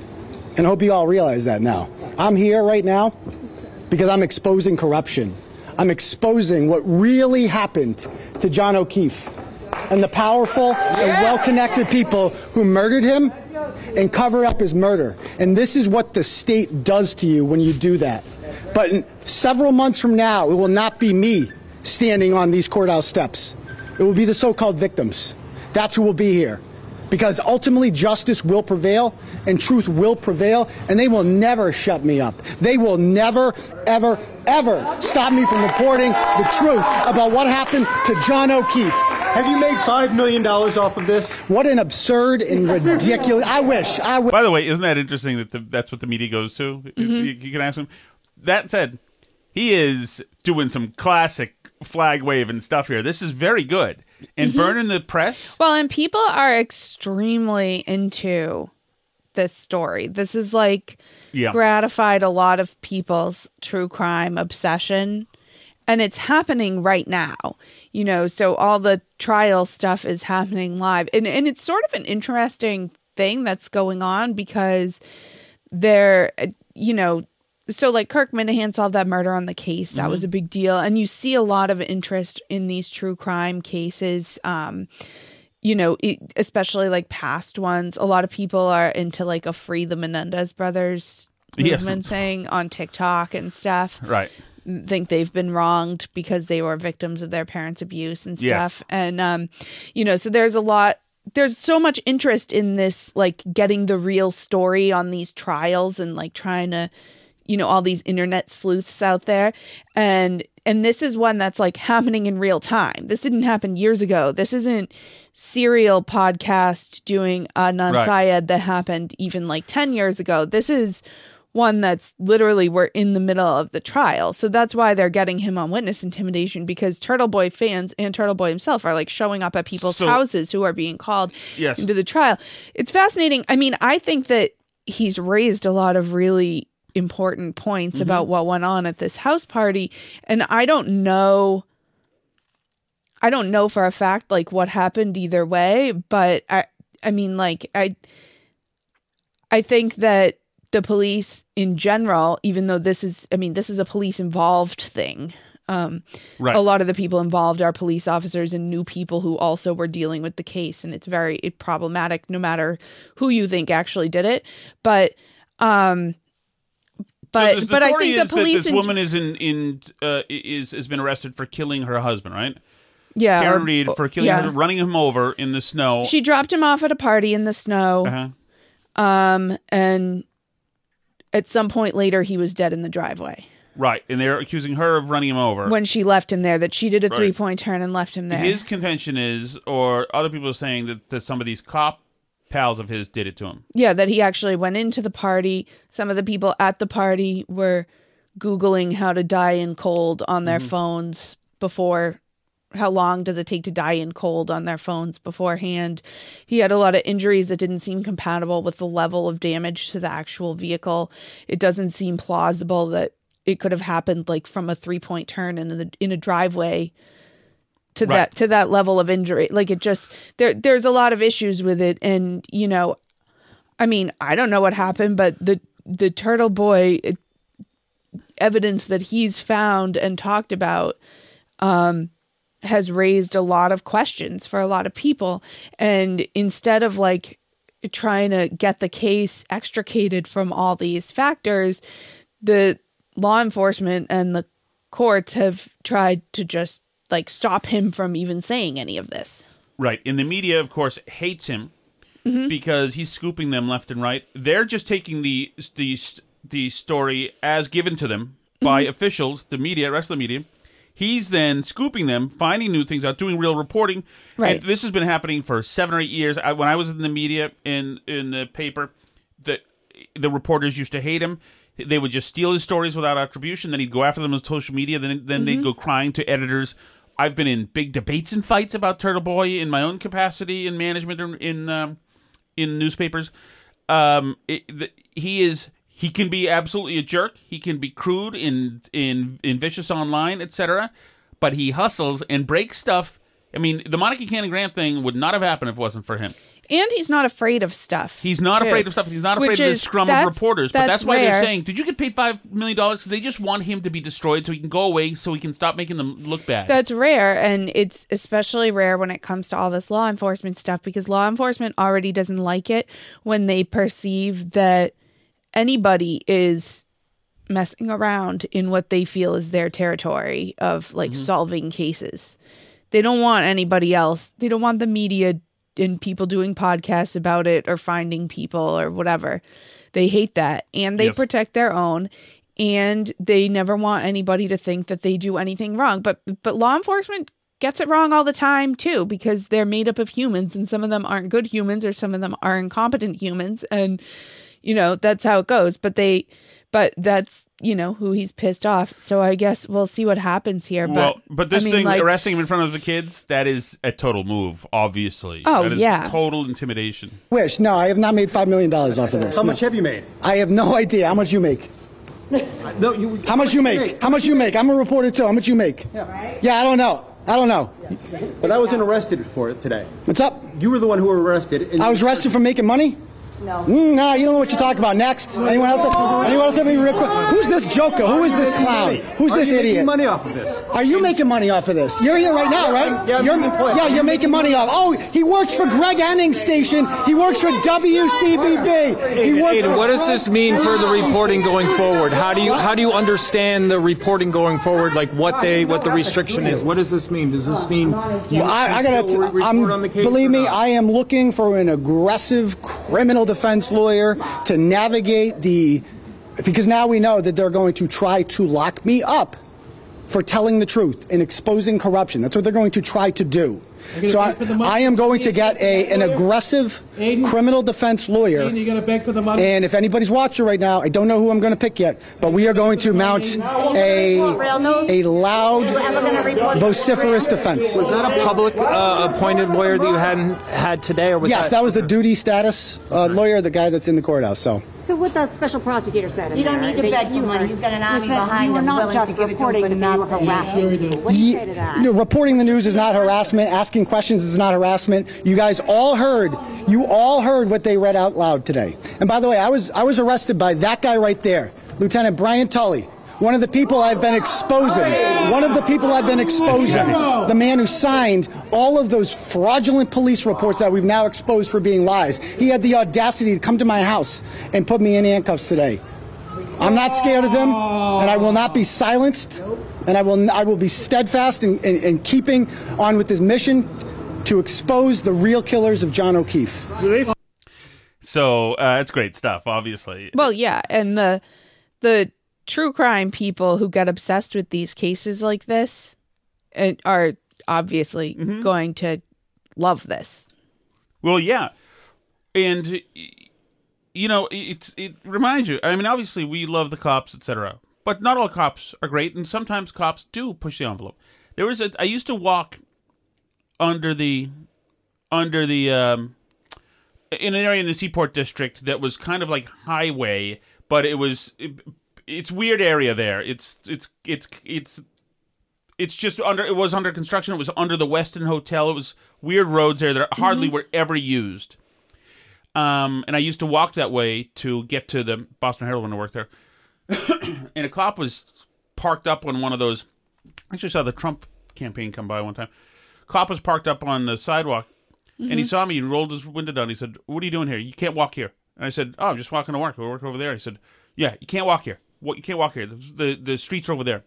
And I hope you all realize that now. I'm here right now because I'm exposing corruption. I'm exposing what really happened to John O'Keefe and the powerful and well connected people who murdered him and cover up his murder. And this is what the state does to you when you do that. But in several months from now, it will not be me standing on these courthouse steps. It will be the so called victims. That's who will be here. Because ultimately, justice will prevail and truth will prevail, and they will never shut me up. They will never, ever, ever stop me from reporting the truth about what happened to John O'Keefe. Have you made $5 million off of this? What an absurd and ridiculous. I wish. I wish. By the way, isn't that interesting that the, that's what the media goes to? Mm-hmm. You, you can ask him. That said, he is doing some classic flag waving stuff here. This is very good. And Mhm. burning the press. Well, and people are extremely into this story. This is like Yeah. gratified a lot of people's true crime obsession. And it's happening right now. You know, so all the trial stuff is happening live. And and it's sort of an interesting thing that's going on because they're uh, you know, so like Kirk Minihane solved that murder on the case. That was a big deal, and you see a lot of interest in these true crime cases. Um, you know, it, especially like past ones. A lot of people are into like a free the Menendez brothers Yes. movement thing on TikTok and stuff. Right. Think they've been wronged because they were victims of their parents' abuse and Yes. stuff. And um, you know, so there's a lot there's so much interest in this like getting the real story on these trials and like trying to you know all these internet sleuths out there. And and this is one that's like happening in real time. This didn't happen years ago. This isn't serial podcast doing Adnan Right. Syed that happened even like 10 years ago. This is one that's literally we're in the middle of the trial. So that's why they're getting him on witness intimidation because turtle boy fans and turtle boy himself are like showing up at people's So- houses who are being called Yes. into the trial. It's fascinating. I mean i think that he's raised a lot of really important points Mm-hmm. about what went on at this house party and i don't know i don't know for a fact like what happened either way but i i mean like i i think that the police in general even though this is i mean this is a police involved thing um Right. a lot of the people involved are police officers and new people who also were dealing with the case and it's very problematic no matter who you think actually did it but um but So but I think the police this woman is in in uh, is has been arrested for killing her husband, right? Yeah, Karen or- Read for killing, yeah. her, running him over in the snow. she dropped him off at a party in the snow Uh-huh. um and at some point later he was dead in the driveway Right, and they're accusing her of running him over. when she left him there that she did a Right. three point turn and left him there His contention is, or other people are saying that, that some of these cop pals of his did it to him. Yeah, that he actually went into the party. Some of the people at the party were Googling how to die in cold on their Mm-hmm. phones before. How long does it take to die in cold on their phones beforehand? He had a lot of injuries that didn't seem compatible with the level of damage to the actual vehicle. It doesn't seem plausible that it could have happened like from a three point turn in the in a driveway to Right. that to that level of injury. Like it just there there's a lot of issues with it and you know I mean, I don't know what happened, but the the turtle boy it- evidence that he's found and talked about um has raised a lot of questions for a lot of people and instead of like trying to get the case extricated from all these factors the law enforcement and the courts have tried to just like stop him from even saying any of this Right, and the media, of course, hates him Mhm. because he's scooping them left and right. They're just taking the the the story as given to them by Mhm. officials, the media, rest of the media. He's then scooping them, finding new things out, doing real reporting. Right. And this has been happening for seven or eight years. I, when I was in the media in in the paper, the the reporters used to hate him. They would just steal his stories without attribution. Then he'd go after them on social media. Then then they'd Mhm. go crying to editors. I've been in big debates and fights about Turtle Boy in my own capacity in management or in um, in newspapers. Um, it, the, he is he can be absolutely a jerk. He can be crude in in in vicious online, etc. But he hustles and breaks stuff. I mean, the Monica Cannon Grant thing would not have happened if it wasn't for him. And he's not afraid of stuff He's not too. afraid of stuff. He's not afraid Which of the is- scrum of that's- reporters. But that's why they're rare. saying, "Did you get paid five million dollars?" Because they just want him to be destroyed so he can go away, so he can stop making them look bad. That's rare, and it's especially rare when it comes to all this law enforcement stuff because law enforcement already doesn't like it when they perceive that anybody is messing around in what they feel is their territory of like Mm-hmm. Mhm. solving cases. They don't want anybody else. They don't want the media and people doing podcasts about it or finding people or whatever. They hate that and they Yes. protect their own and they never want anybody to think that they do anything wrong. But but law enforcement gets it wrong all the time too because they're made up of humans and some of them aren't good humans or some of them are incompetent humans and you know that's how it goes but they but that's you know who he's pissed off so i guess we'll see what happens here but well, but this I mean, thing, like, arresting him in front of the kids, that is a total move, obviously. Oh, That is yeah. Total intimidation. Wish. No, I have not made $5 million off of this. How No. much have you made? I have no idea. How much you make? No, you. How much you make? How much you make? I'm a reporter too. How much you make? Yeah. Yeah, I don't know. I don't know. But I wasn't arrested for it today. What's up? You were the one who were arrested. I was arrested for making money? No. Mm, nah, you don't know what you're talking about. Next. Anyone else? Anyone else have any real quick? Who's this joker? Who is this clown? Who's Are this you making idiot? money off of this? Are you making money off of this? You're here right now, right? Yeah, you're, making yeah, you're making money off. Oh, he works for Greg Henning's station. He works for WCVB. He works Ada, for what does this mean for the reporting going forward? How do you how do you understand the reporting going forward? Like what they what the restriction is? What does this mean? Does this mean you Well, I, I gotta. I'm, on the case? believe me. I am looking for an aggressive criminal defense lawyer to navigate the, because now we know that they're going to try to lock me up for telling the truth and exposing corruption. That's what they're going to try to do. Gonna So I, beg for the money? I am going to get a an aggressive criminal defense lawyer. Aiden, you gonna beg for the money? And if anybody's watching right now, I don't know who I'm going to pick yet, but we are going to mount a a loud, vociferous defense. Was that a public uh, appointed lawyer that you hadn't had today, or was yes, that? that was the duty status uh, lawyer, the guy that's in the courthouse. So So what the special prosecutor said You don't there, need to that beg you for money. were- He's got an was army that behind you were him not just to give it to him, reporting the you news, were harassing harassing. What do you say to that? You know, reporting the news is not harassment. Asking questions is not harassment. You guys all heard. You all heard what they read out loud today. And by the way, I was I was arrested by that guy right there, Lieutenant Brian Tully. One of the people I've been exposing. One of the people I've been exposing. The man who signed all of those fraudulent police reports that we've now exposed for being lies. He had the audacity to come to my house and put me in handcuffs today. I'm not scared of him, and I will not be silenced, and I will I will be steadfast in, in, in keeping on with this mission to expose the real killers of John O'Keefe. So uh, it's great stuff, obviously. Well, yeah, and the the true crime people who get obsessed with these cases like this uh, are obviously Mm-hmm. going to love this. Well, yeah, and you know, it it reminds you. I mean, obviously, we love the cops, etc. But not all cops are great, and sometimes cops do push the envelope. There was a. I used to walk under the under the um, in an area in the Seaport district that was kind of like highway, but it was it's weird area there. It's it's it's it's it's just under it was under construction. It was under the Westin Hotel. It was weird roads there that hardly Mhm. were ever used. Um, and I used to walk that way to get to the Boston Herald when I worked there. and a cop was parked up on one of those. I actually saw the Trump campaign come by one time. Cop was parked up on the sidewalk, and he Mhm. saw me and rolled his window down. He said, "What are you doing here? You can't walk here." And I said, "Oh, I'm just walking to work. I work over there." He said, "Yeah, you can't walk here. What? You can't walk here. The the, the streets are over there."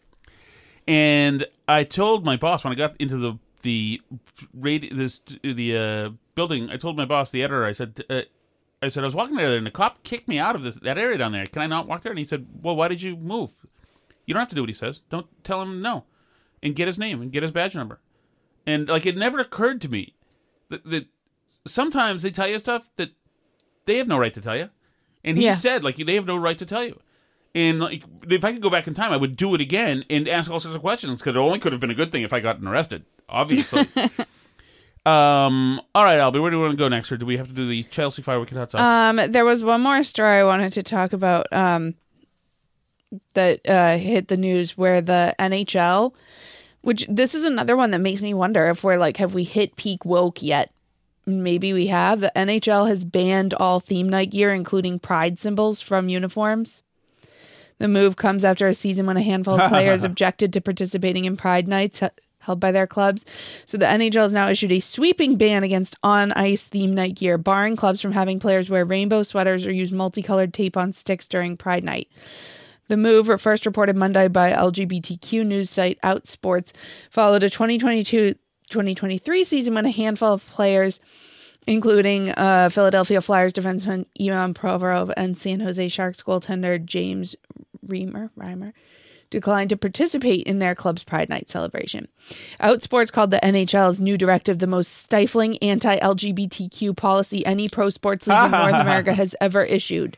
And I told my boss when I got into the the radio this the uh, building. I told my boss, the editor. I said, uh, I said I was walking there, and the cop kicked me out of this that area down there. Can I not walk there? And he said, Well, why did you move? You don't have to do what he says. Don't tell him no, and get his name and get his badge number. And like it never occurred to me that, that sometimes they tell you stuff that they have no right to tell you. And he Yeah. said like they have no right to tell you. And like if I could go back in time, I would do it again and ask all sorts of questions because it only could have been a good thing if I gotten arrested. Obviously. um. All right, Albie. Where do we want to go next, or do we have to do the Chelsea Fire Wicked Hot Sauce? Um, there was one more story I wanted to talk about um, that uh, hit the news where the NHL, which this is another one that makes me wonder if we're like, have we hit peak woke yet? Maybe we have. The NHL has banned all theme night gear, including pride symbols, from uniforms. The move comes after a season when a handful of players objected to participating in pride nights held by their clubs. So the NHL has now issued a sweeping ban against on ice theme night gear, barring clubs from having players wear rainbow sweaters or use multicolored tape on sticks during pride night. The move, first reported Monday by LGBTQ news site Outsports, followed a 2022 2023 season when a handful of players, including uh, Philadelphia Flyers defenseman Ivan Provorov and San Jose Sharks goaltender James Reimer, Reimer declined to participate in their club's Pride Night celebration. Outsports called the NHL's new directive the most stifling anti LGBTQ policy any pro sports league in North America has ever issued.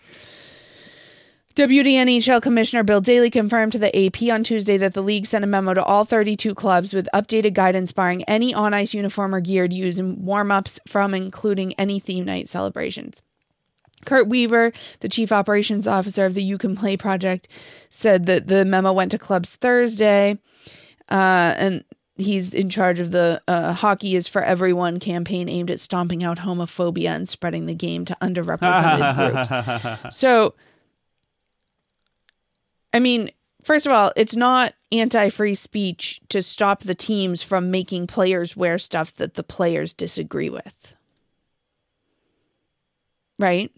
WDNHL Commissioner Bill Daly confirmed to the AP on Tuesday that the league sent a memo to all 32 clubs with updated guidance barring any on ice uniform or gear to use in warm ups from including any theme night celebrations. Kurt Weaver, the chief operations officer of the You Can Play project, said that the memo went to clubs Thursday, uh, and he's in charge of the uh, Hockey is for Everyone campaign aimed at stomping out homophobia and spreading the game to underrepresented groups. So, I mean, first of all, it's not anti free speech to stop the teams from making players wear stuff that the players disagree with. Right?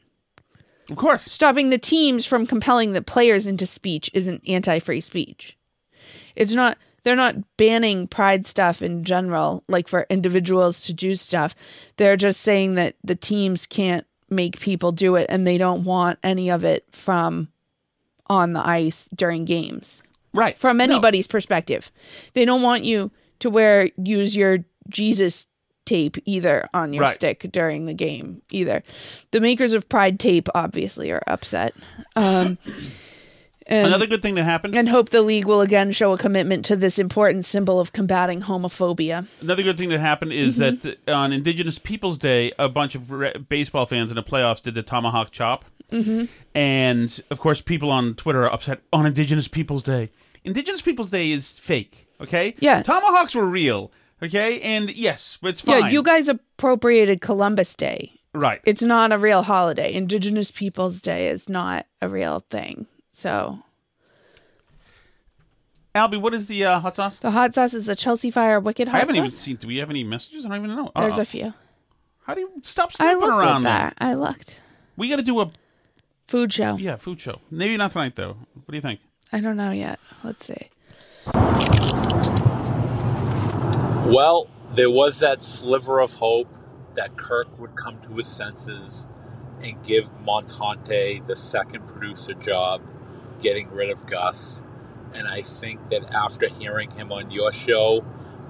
Of course. Stopping the teams from compelling the players into speech isn't anti free speech. It's not, they're not banning pride stuff in general, like for individuals to do stuff. They're just saying that the teams can't make people do it and they don't want any of it from on the ice during games. Right. From anybody's perspective. They don't want you to wear use your Jesus tape either on your Right. stick during the game either. The makers of Pride tape obviously are upset. Um and, Another good thing that happened. and hope the league will again show a commitment to this important symbol of combating homophobia. Another good thing that happened is Mhm. that on Indigenous Peoples Day, a bunch of re- baseball fans in the playoffs did the tomahawk chop. Mhm. And of course, people on Twitter are upset on Indigenous Peoples Day. Indigenous Peoples Day is fake, okay? Yeah. Tomahawks were real, okay? And yes, it's fine. Yeah, you guys appropriated Columbus Day. Right. It's not a real holiday. Indigenous Peoples Day is not a real thing. So Albie, what is the uh, hot sauce? the hot sauce is the Chelsea Fire Wicked hot I haven't sauce. even seen. Do we have any messages? I don't even know. There's Uh-oh. a few. How do you stop I snooping looked around at there? that. I looked. We got to do a Food show. yeah food show. Maybe not tonight though. What do you think? I don't know yet. Let's see. Well, there was that sliver of hope that Kirk would come to his senses and give Montante the second producer job, getting rid of Gus. And I think that after hearing him on your show,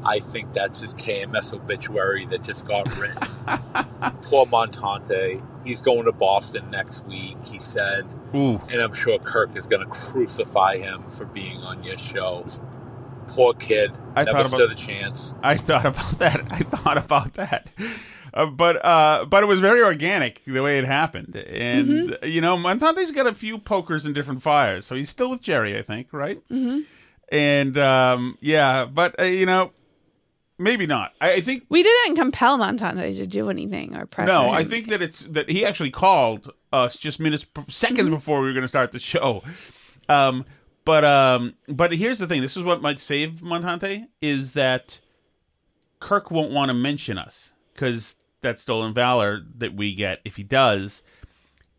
I think that's his KMS obituary that just got written. Poor Montante. He's going to Boston next week, he said. Ooh. And I'm sure Kirk is going to crucify him for being on your show. Poor kid. I Never thought about- stood a chance. I thought about that. I thought about that. Uh, but uh, but it was very organic the way it happened, and Mm-hmm. you know Montante's got a few pokers in different fires, so he's still with Jerry, I think, right? Mm-hmm. And um, yeah, but uh, you know, maybe not. I, I think We didn't compel Montante to do anything or pressure no, I think that it's that he actually called us just minutes, seconds Mm-hmm. before we were going to start the show. Um, but um, but here's the thing: this is what might save Montante is that Kirk won't want to mention us because that stolen valor that we get if he does,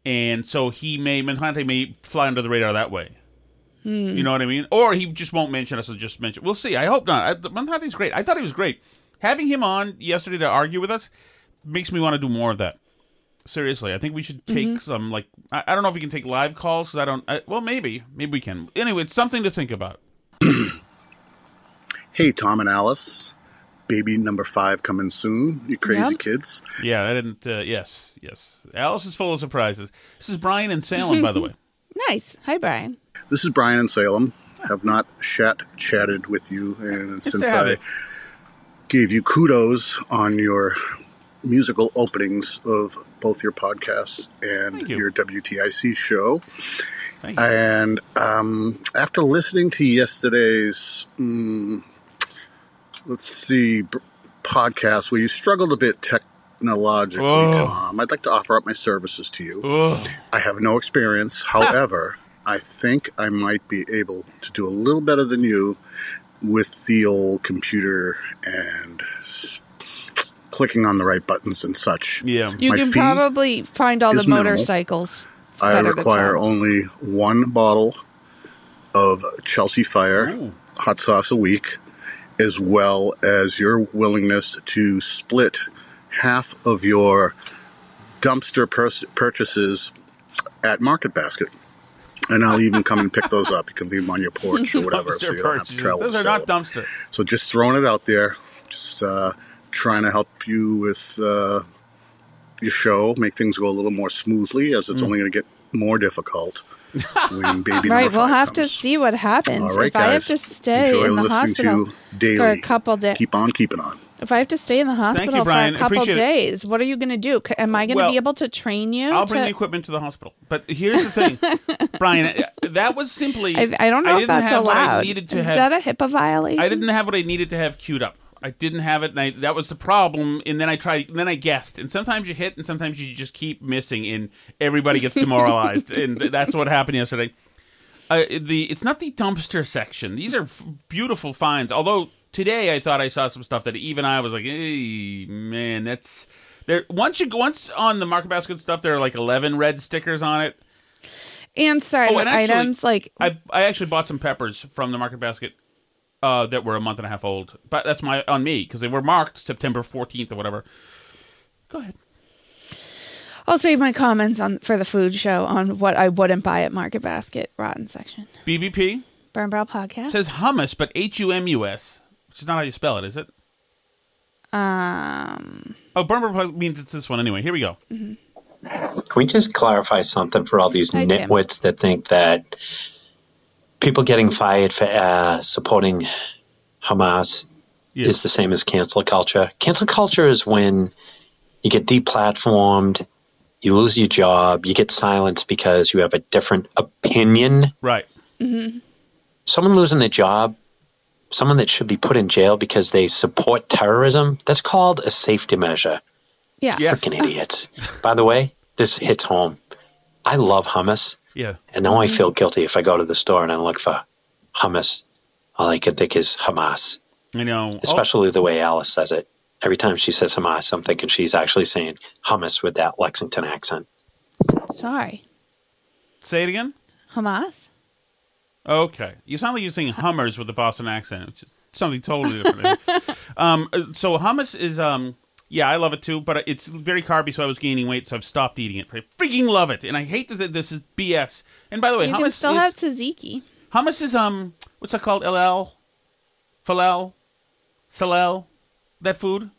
and so he may Montante may fly under the radar that way. Hmm. You know what I mean? Or he just won't mention us. Or just mention. We'll see. I hope not. I, Montante's great. I thought he was great. Having him on yesterday to argue with us makes me want to do more of that. Seriously, I think we should take Mhm. some like I, I don't know if we can take live calls because I don't. I, well, maybe maybe we can. Anyway, it's something to think about. Hey, Tom and Alice. Baby number five coming soon. You crazy Yep. kids. Yeah, I didn't. Uh, yes, yes. Alice is full of surprises. This is Brian in Salem, by the way. Nice. Hi, Brian. This is Brian in Salem. Have not chat chatted with you and since I gave you kudos on your musical openings of both your podcasts and your WTIC show. You. And um, after listening to yesterday's, mm, let's see, b- podcast where you struggled a bit technologically, Oh. Tom, I'd like to offer up my services to you. Ugh. I have no experience. However, I think I might be able to do a little better than you with the old computer and clicking on the right buttons and such. Yeah. You My can probably find all the motorcycles. I require only one bottle of Chelsea Fire hot sauce a week, as well as your willingness to split half of your dumpster pur- purchases at Market Basket. And I'll even come and pick those up. You can leave them on your porch or whatever, so you don't have to travel. Those are So- not dumpster. so just throwing it out there, just uh, trying to help you with uh, your show, make things go a little more smoothly, as it's Mm. only going to get more difficult when baby Right, we'll five have to see what happens. All right, if I have to stay Enjoy in the hospital Daily. for a couple days. Keep on keeping on. If I have to stay in the hospital Brian. for a couple Appreciate it. days, what are you going to do? Am I going to Well, be able to train you? I'll bring to- the equipment to the hospital. But here's the thing, Brian. uh, That was simply. I, I don't know if didn't that's have what I allowed. needed to Is have. that a HIPAA violation? I didn't have what I needed to have queued up. I didn't have it, and I, that was the problem. And then I tried, and then I guessed. And sometimes you hit, and sometimes you just keep missing, and everybody gets demoralized. and that's what happened yesterday. Uh, the it's not the dumpster section. These are f- beautiful finds. Although today I thought I saw some stuff that even I was like, "Hey, man, that's there." Once you go once on the market basket stuff, there are like eleven red stickers on it. And sorry, Oh, and actually, items like I I actually bought some peppers from the market basket uh, that were a month and a half old, but that's my on me because they were marked September fourteenth or whatever. Go ahead. I'll save my comments on for the food show on what I wouldn't buy at Market Basket rotten section. BBP Burn Barrel Podcast. says hummus, but H U M U S, which is not how you spell it, is it? Um. Oh, Burn means it's this one anyway. Here we go. Can we just clarify something for all these Hi, Tim. nitwits that think that people getting fired for uh, supporting Hamas is the same as cancel culture? Cancel culture is when you get deplatformed, you lose your job, you get silenced because you have a different opinion. Right. Mm-hmm. Someone losing their job, someone that should be put in jail because they support terrorism, that's called a safety measure. Yeah. Freaking idiots. By the way, this hits home. I love hummus, Yeah. and now I feel guilty if I go to the store and I look for hummus. All I can think is Hamas, I know. especially the way Alice says it. Every time she says Hamas, I'm thinking she's actually saying hummus with that Lexington accent. Sorry, Say it again. Hamas. Okay. You sound like you're saying Hummers with a Boston accent, which is something totally different. um, uh, so hummus is um, yeah, I love it too, but it's very carby, so I was gaining weight, so I've stopped eating it. I freaking love it, and I hate that this is BS. And by the way, you hummus can still is, have tzatziki. hummus is um, what's that called? LL, falal, salal, that food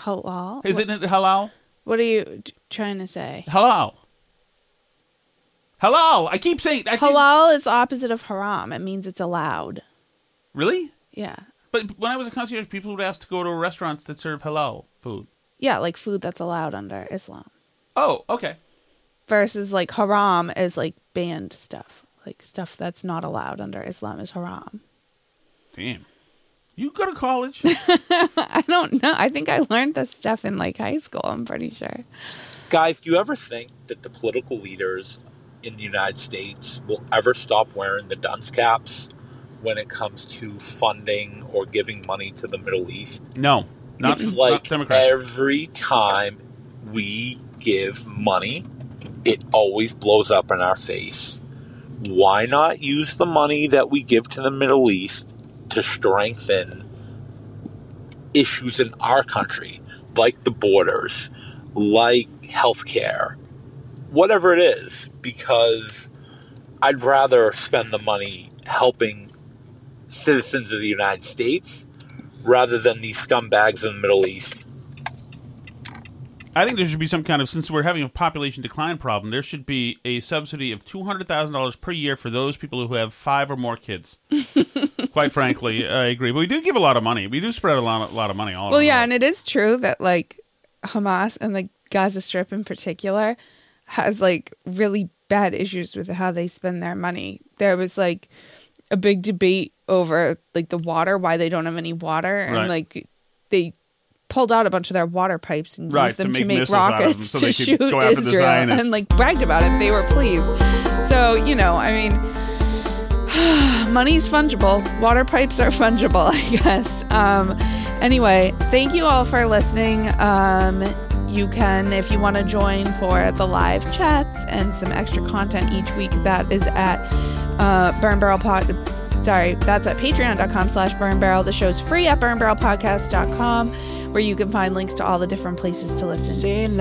Halal. is what, it halal? What are you trying to say? Halal. Halal. I keep saying I keep- Halal is opposite of haram. It means it's allowed. Really? Yeah. But when I was a concierge, people would ask to go to restaurants that serve halal food. Yeah, like food that's allowed under Islam. Oh, okay. Versus like haram is like banned stuff. Like stuff that's not allowed under Islam is haram. Damn. You go to college? I don't know. I think I learned this stuff in like high school, I'm pretty sure. Guys, do you ever think that the political leaders in the United States will ever stop wearing the dunce caps when it comes to funding or giving money to the Middle East? No. Not, it's not like Democrats. every time we give money, it always blows up in our face. Why not use the money that we give to the Middle East to strengthen issues in our country, like the borders, like healthcare, whatever it is? Because I'd rather spend the money helping citizens of the United States rather than these scumbags in the Middle East. I think there should be some kind of, since we're having a population decline problem, there should be a subsidy of $200,000 per year for those people who have five or more kids. Quite frankly, I agree. But we do give a lot of money. We do spread a lot, a lot of money all Well, around. yeah, and it is true that like Hamas and the Gaza Strip in particular has like really bad issues with how they spend their money. There was like a big debate over like the water, why they don't have any water, and Right. like they pulled out a bunch of their water pipes and Right, used them to make make, of them rockets so to shoot go after the Israel and like bragged about it. They were pleased. So you know, I mean. money's fungible. Water pipes are fungible, I guess. Um, anyway, thank you all for listening. Um, you can, if you want to join for the live chats and some extra content each week, that is at uh, Burn Barrel Pod. Sorry, that's at patreon.com slash burn barrel. The show's free at burnbarrelpodcast.com, where you can find links to all the different places to listen.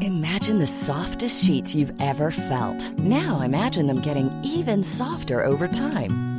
Imagine the softest sheets you've ever felt. Now imagine them getting even softer over time.